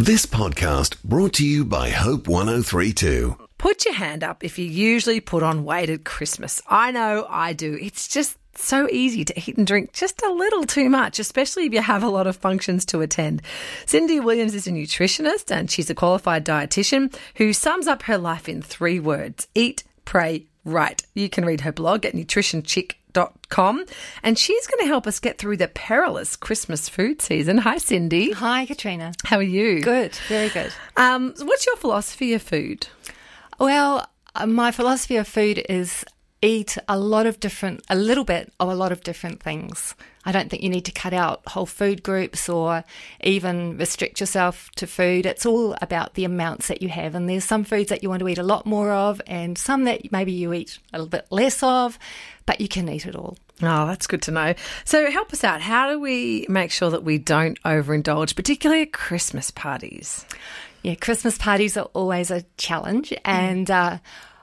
This podcast brought to you by Hope 1032. Put your hand up if you usually put on weight at Christmas. I know I do. It's just so easy to eat and drink just a little too much, especially if you have a lot of functions to attend. Cindy Williams is a nutritionist and she's a qualified dietitian who sums up her life in three words eat, pray, write. You can read her blog at nutritionchick.com and she's going to help us get through the perilous Christmas food season. Hi, Cindy. Hi, Katrina. How are you? Good, very good. Um, what's your philosophy of food? Well, uh, my philosophy of food is eat a lot of different, a little bit of a lot of different things. I don't think you need to cut out whole food groups or even restrict yourself to food. It's all about the amounts that you have. And there's some foods that you want to eat a lot more of, and some that maybe you eat a little bit less of, but you can eat it all. Oh, that's good to know. So, help us out. How do we make sure that we don't overindulge, particularly at Christmas parties? Yeah, Christmas parties are always a challenge, and uh,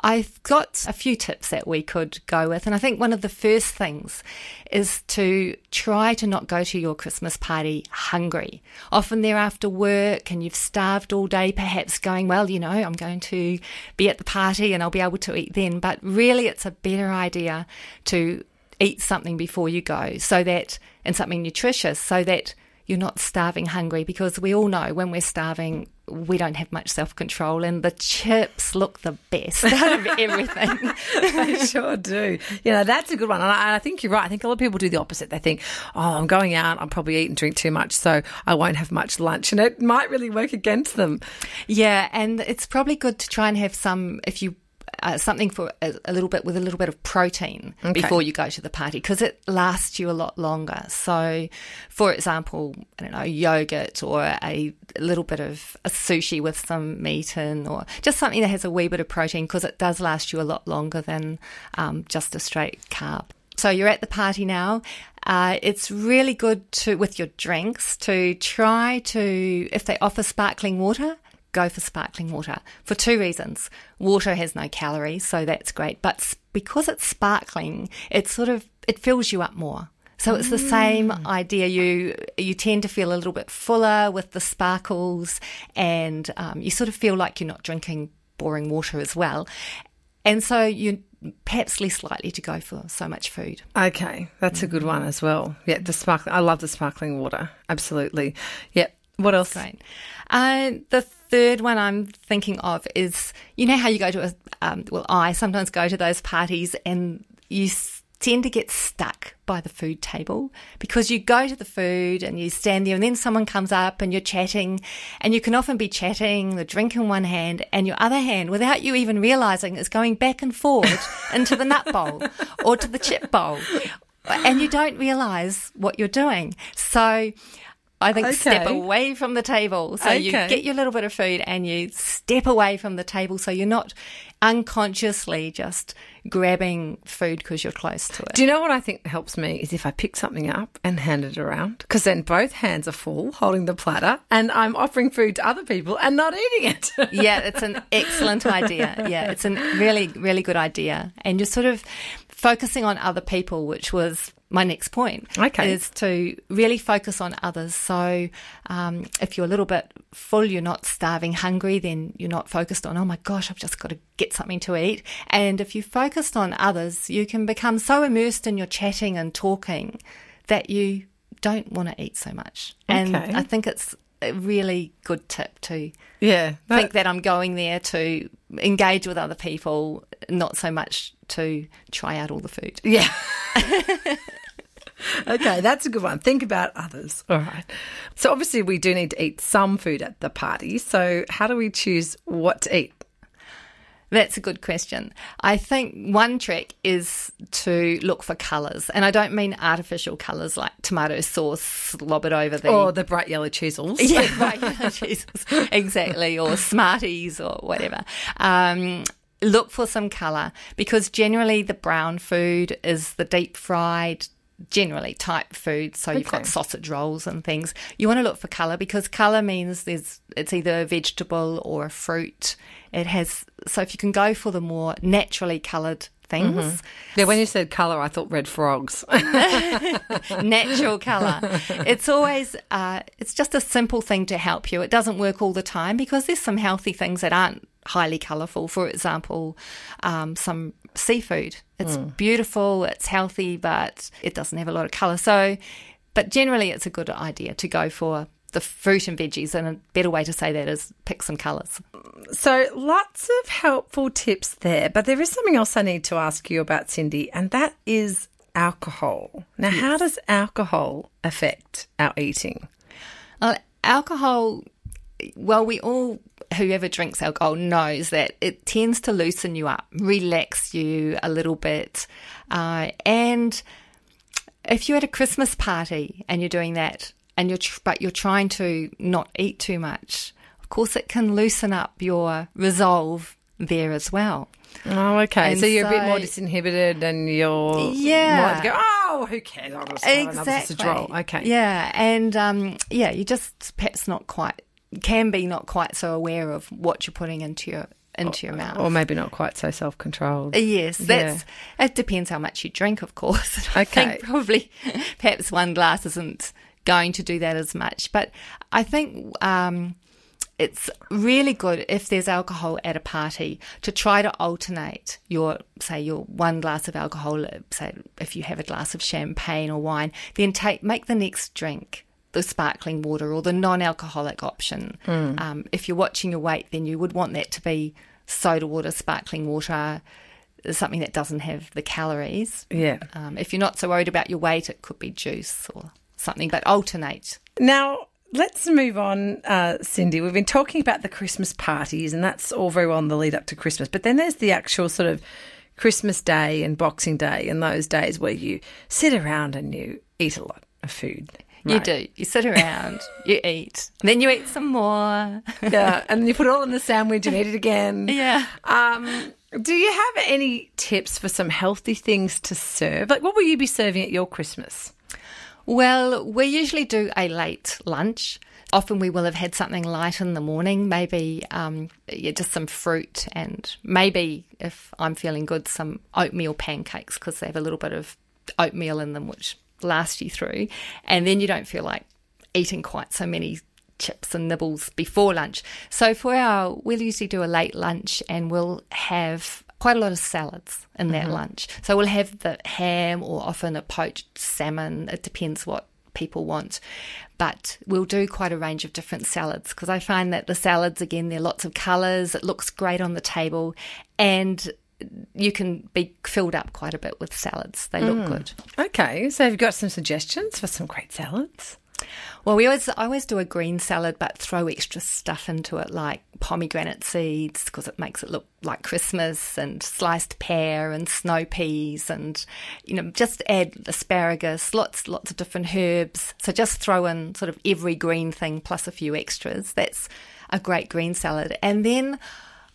I've got a few tips that we could go with. And I think one of the first things is to try to not go to your Christmas party hungry. Often they're after work and you've starved all day, perhaps going, well, you know, I'm going to be at the party and I'll be able to eat then. But really, it's a better idea to eat something before you go so that, and something nutritious, so that you're not starving hungry because we all know when we're starving, we don't have much self control, and the chips look the best out of everything. they sure do. You know, that's a good one. And I, I, think you're right. I think a lot of people do the opposite. They think, oh, I'm going out, I'm probably eat and drink too much, so I won't have much lunch. And it might really work against them. Yeah, and it's probably good to try and have some, if you uh, something for a, a, little bit with a little bit of protein okay. before you go to the party because it lasts you a lot longer. So, for example, I don't know, yogurt or a little bit of a sushi with some meat in, or just something that has a wee bit of protein because it does last you a lot longer than um, just a straight carb. So you're at the party now. Uh, it's really good to with your drinks to try to if they offer sparkling water go for sparkling water for two reasons. Water has no calories, so that's great. But because it's sparkling, it sort of it fills you up more. So it's the same mm. idea. You you tend to feel a little bit fuller with the sparkles, and um, you sort of feel like you're not drinking boring water as well. And so you perhaps less likely to go for so much food. Okay, that's a good one as well. Yeah, the sparkling. I love the sparkling water. Absolutely. Yep. What else? Great. Uh, the third one I'm thinking of is you know how you go to a um, well I sometimes go to those parties and you tend to get stuck by the food table because you go to the food and you stand there and then someone comes up and you're chatting and you can often be chatting the drink in one hand and your other hand without you even realizing is going back and forward into the nut bowl or to the chip bowl. And you don't realize what you're doing. So I think okay. step away from the table. So okay. you get your little bit of food and you step away from the table so you're not unconsciously just grabbing food because you're close to it. Do you know what I think helps me is if I pick something up and hand it around because then both hands are full holding the platter and I'm offering food to other people and not eating it. yeah, it's an excellent idea. Yeah, it's a really, really good idea. And you're sort of focusing on other people, which was my next point okay. is to really focus on others. So, um, if you're a little bit full, you're not starving, hungry, then you're not focused on, oh my gosh, I've just got to get something to eat. And if you focused on others, you can become so immersed in your chatting and talking that you don't want to eat so much. Okay. And I think it's a really good tip to yeah think that I'm going there to engage with other people, not so much to try out all the food. Yeah. okay, that's a good one. Think about others. All right. So obviously we do need to eat some food at the party. So how do we choose what to eat? That's a good question. I think one trick is to look for colours, and I don't mean artificial colours like tomato sauce slobbered over the or the bright yellow Cheezels. Yeah, bright yellow Cheezels, exactly, or Smarties or whatever. Um, look for some colour because generally the brown food is the deep fried generally type food. So you've got sausage rolls and things. You want to look for color because color means there's it's either a vegetable or a fruit. It has so if you can go for the more naturally colored things. Mm-hmm. Yeah, when you said colour, I thought red frogs. Natural colour. It's always, uh, it's just a simple thing to help you. It doesn't work all the time because there's some healthy things that aren't highly colourful. For example, um, some seafood. It's mm. beautiful, it's healthy, but it doesn't have a lot of colour. So, but generally, it's a good idea to go for the fruit and veggies. And a better way to say that is pick some colours. So, lots of helpful tips there. But there is something else I need to ask you about, Cindy, and that is alcohol. Now, yes. how does alcohol affect our eating? Uh, alcohol, well, we all, whoever drinks alcohol knows that it tends to loosen you up, relax you a little bit. Uh, and if you're at a Christmas party and you're doing that, and you're tr- but you're trying to not eat too much, of course it can loosen up your resolve there as well. Oh, okay. And so you're so, a bit more disinhibited, and you're yeah. Go, oh, who cares? I'll just exactly. Okay. Yeah, and um, yeah, you just perhaps not quite can be not quite so aware of what you're putting into your into or, your mouth. Or maybe not quite so self controlled. Yes, that's yeah. it depends how much you drink, of course. Okay. probably perhaps one glass isn't going to do that as much. But I think um, it's really good if there's alcohol at a party to try to alternate your, say, your one glass of alcohol. Say, if you have a glass of champagne or wine, then take make the next drink the sparkling water or the non-alcoholic option. Mm. Um, if you're watching your weight, then you would want that to be soda water, sparkling water, something that doesn't have the calories. Yeah. Um, if you're not so worried about your weight, it could be juice or something, but alternate. Now, let's move on, uh, Cindy. We've been talking about the Christmas parties, and that's all very well in the lead up to Christmas. But then there's the actual sort of Christmas Day and Boxing Day, and those days where you sit around and you eat a lot of food. Right. You do. You sit around, you eat, then you eat some more. yeah, and you put it all in the sandwich and eat it again. Yeah. Um, do you have any tips for some healthy things to serve? Like, what will you be serving at your Christmas? Well, we usually do a late lunch. Often we will have had something light in the morning, maybe um, yeah, just some fruit, and maybe if I'm feeling good, some oatmeal pancakes because they have a little bit of oatmeal in them, which lasts you through. And then you don't feel like eating quite so many chips and nibbles before lunch. So for our, we'll usually do a late lunch and we'll have quite a lot of salads in that mm-hmm. lunch. So we'll have the ham or often a poached salmon. It depends what people want. But we'll do quite a range of different salads because I find that the salads, again, there are lots of colours. It looks great on the table and you can be filled up quite a bit with salads. They look mm. good. Okay, so have you got some suggestions for some great salads? Well, we always I always do a green salad, but throw extra stuff into it, like pomegranate seeds, because it makes it look like Christmas, and sliced pear and snow peas, and you know, just add asparagus, lots lots of different herbs. So just throw in sort of every green thing plus a few extras. That's a great green salad, and then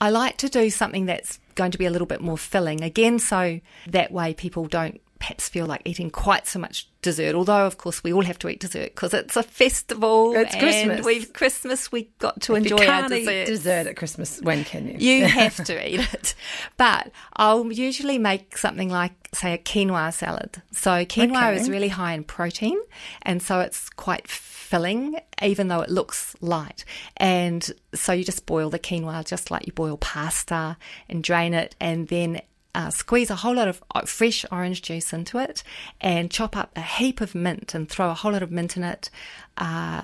I like to do something that's going to be a little bit more filling again, so that way people don't perhaps feel like eating quite so much dessert. Although, of course, we all have to eat dessert because it's a festival. It's Christmas. We've Christmas. We got to if enjoy our dessert. dessert at Christmas. When can you? You have to eat it. But I'll usually make something like, say, a quinoa salad. So quinoa okay. is really high in protein, and so it's quite filling, even though it looks light. And so you just boil the quinoa just like you boil pasta and drain it, and then uh, squeeze a whole lot of uh, fresh orange juice into it and chop up a heap of mint and throw a whole lot of mint in it. Uh,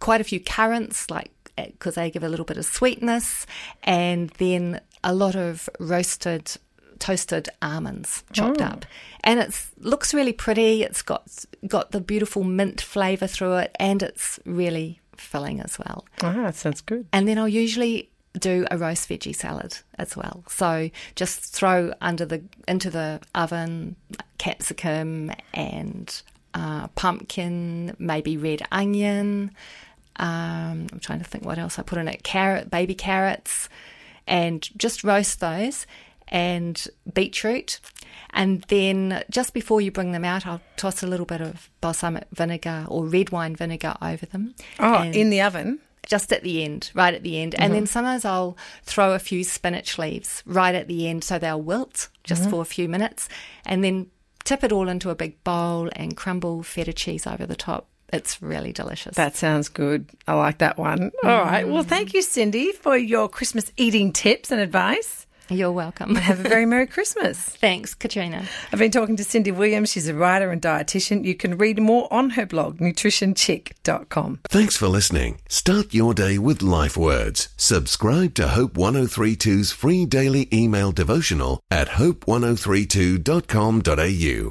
quite a few currants, like because uh, they give a little bit of sweetness, and then a lot of roasted toasted almonds chopped oh. up and it looks really pretty it's got got the beautiful mint flavor through it and it's really filling as well ah that sounds good and then i'll usually do a roast veggie salad as well. So just throw under the into the oven capsicum and uh, pumpkin, maybe red onion. Um, I'm trying to think what else I put in it. Carrot, baby carrots, and just roast those and beetroot. And then just before you bring them out, I'll toss a little bit of balsamic vinegar or red wine vinegar over them. Oh, in the oven? Just at the end, right at the end. And then mm-hmm. sometimes I'll throw a few spinach leaves right at the end so they'll wilt just mm-hmm. for a few minutes and then tip it all into a big bowl and crumble feta cheese over the top. It's really delicious. That sounds good. I like that one. All right. Well, mm. thank you, Cindy, for your Christmas eating tips and advice. You're welcome. Have a very Merry Christmas. Thanks, Katrina. I've been talking to Cindy Williams. She's a writer and dietitian. You can read more on her blog, nutritionchick.com. Thanks for listening. Start your day with life words. Subscribe to Hope 1032's free daily email devotional at hope1032.com.au.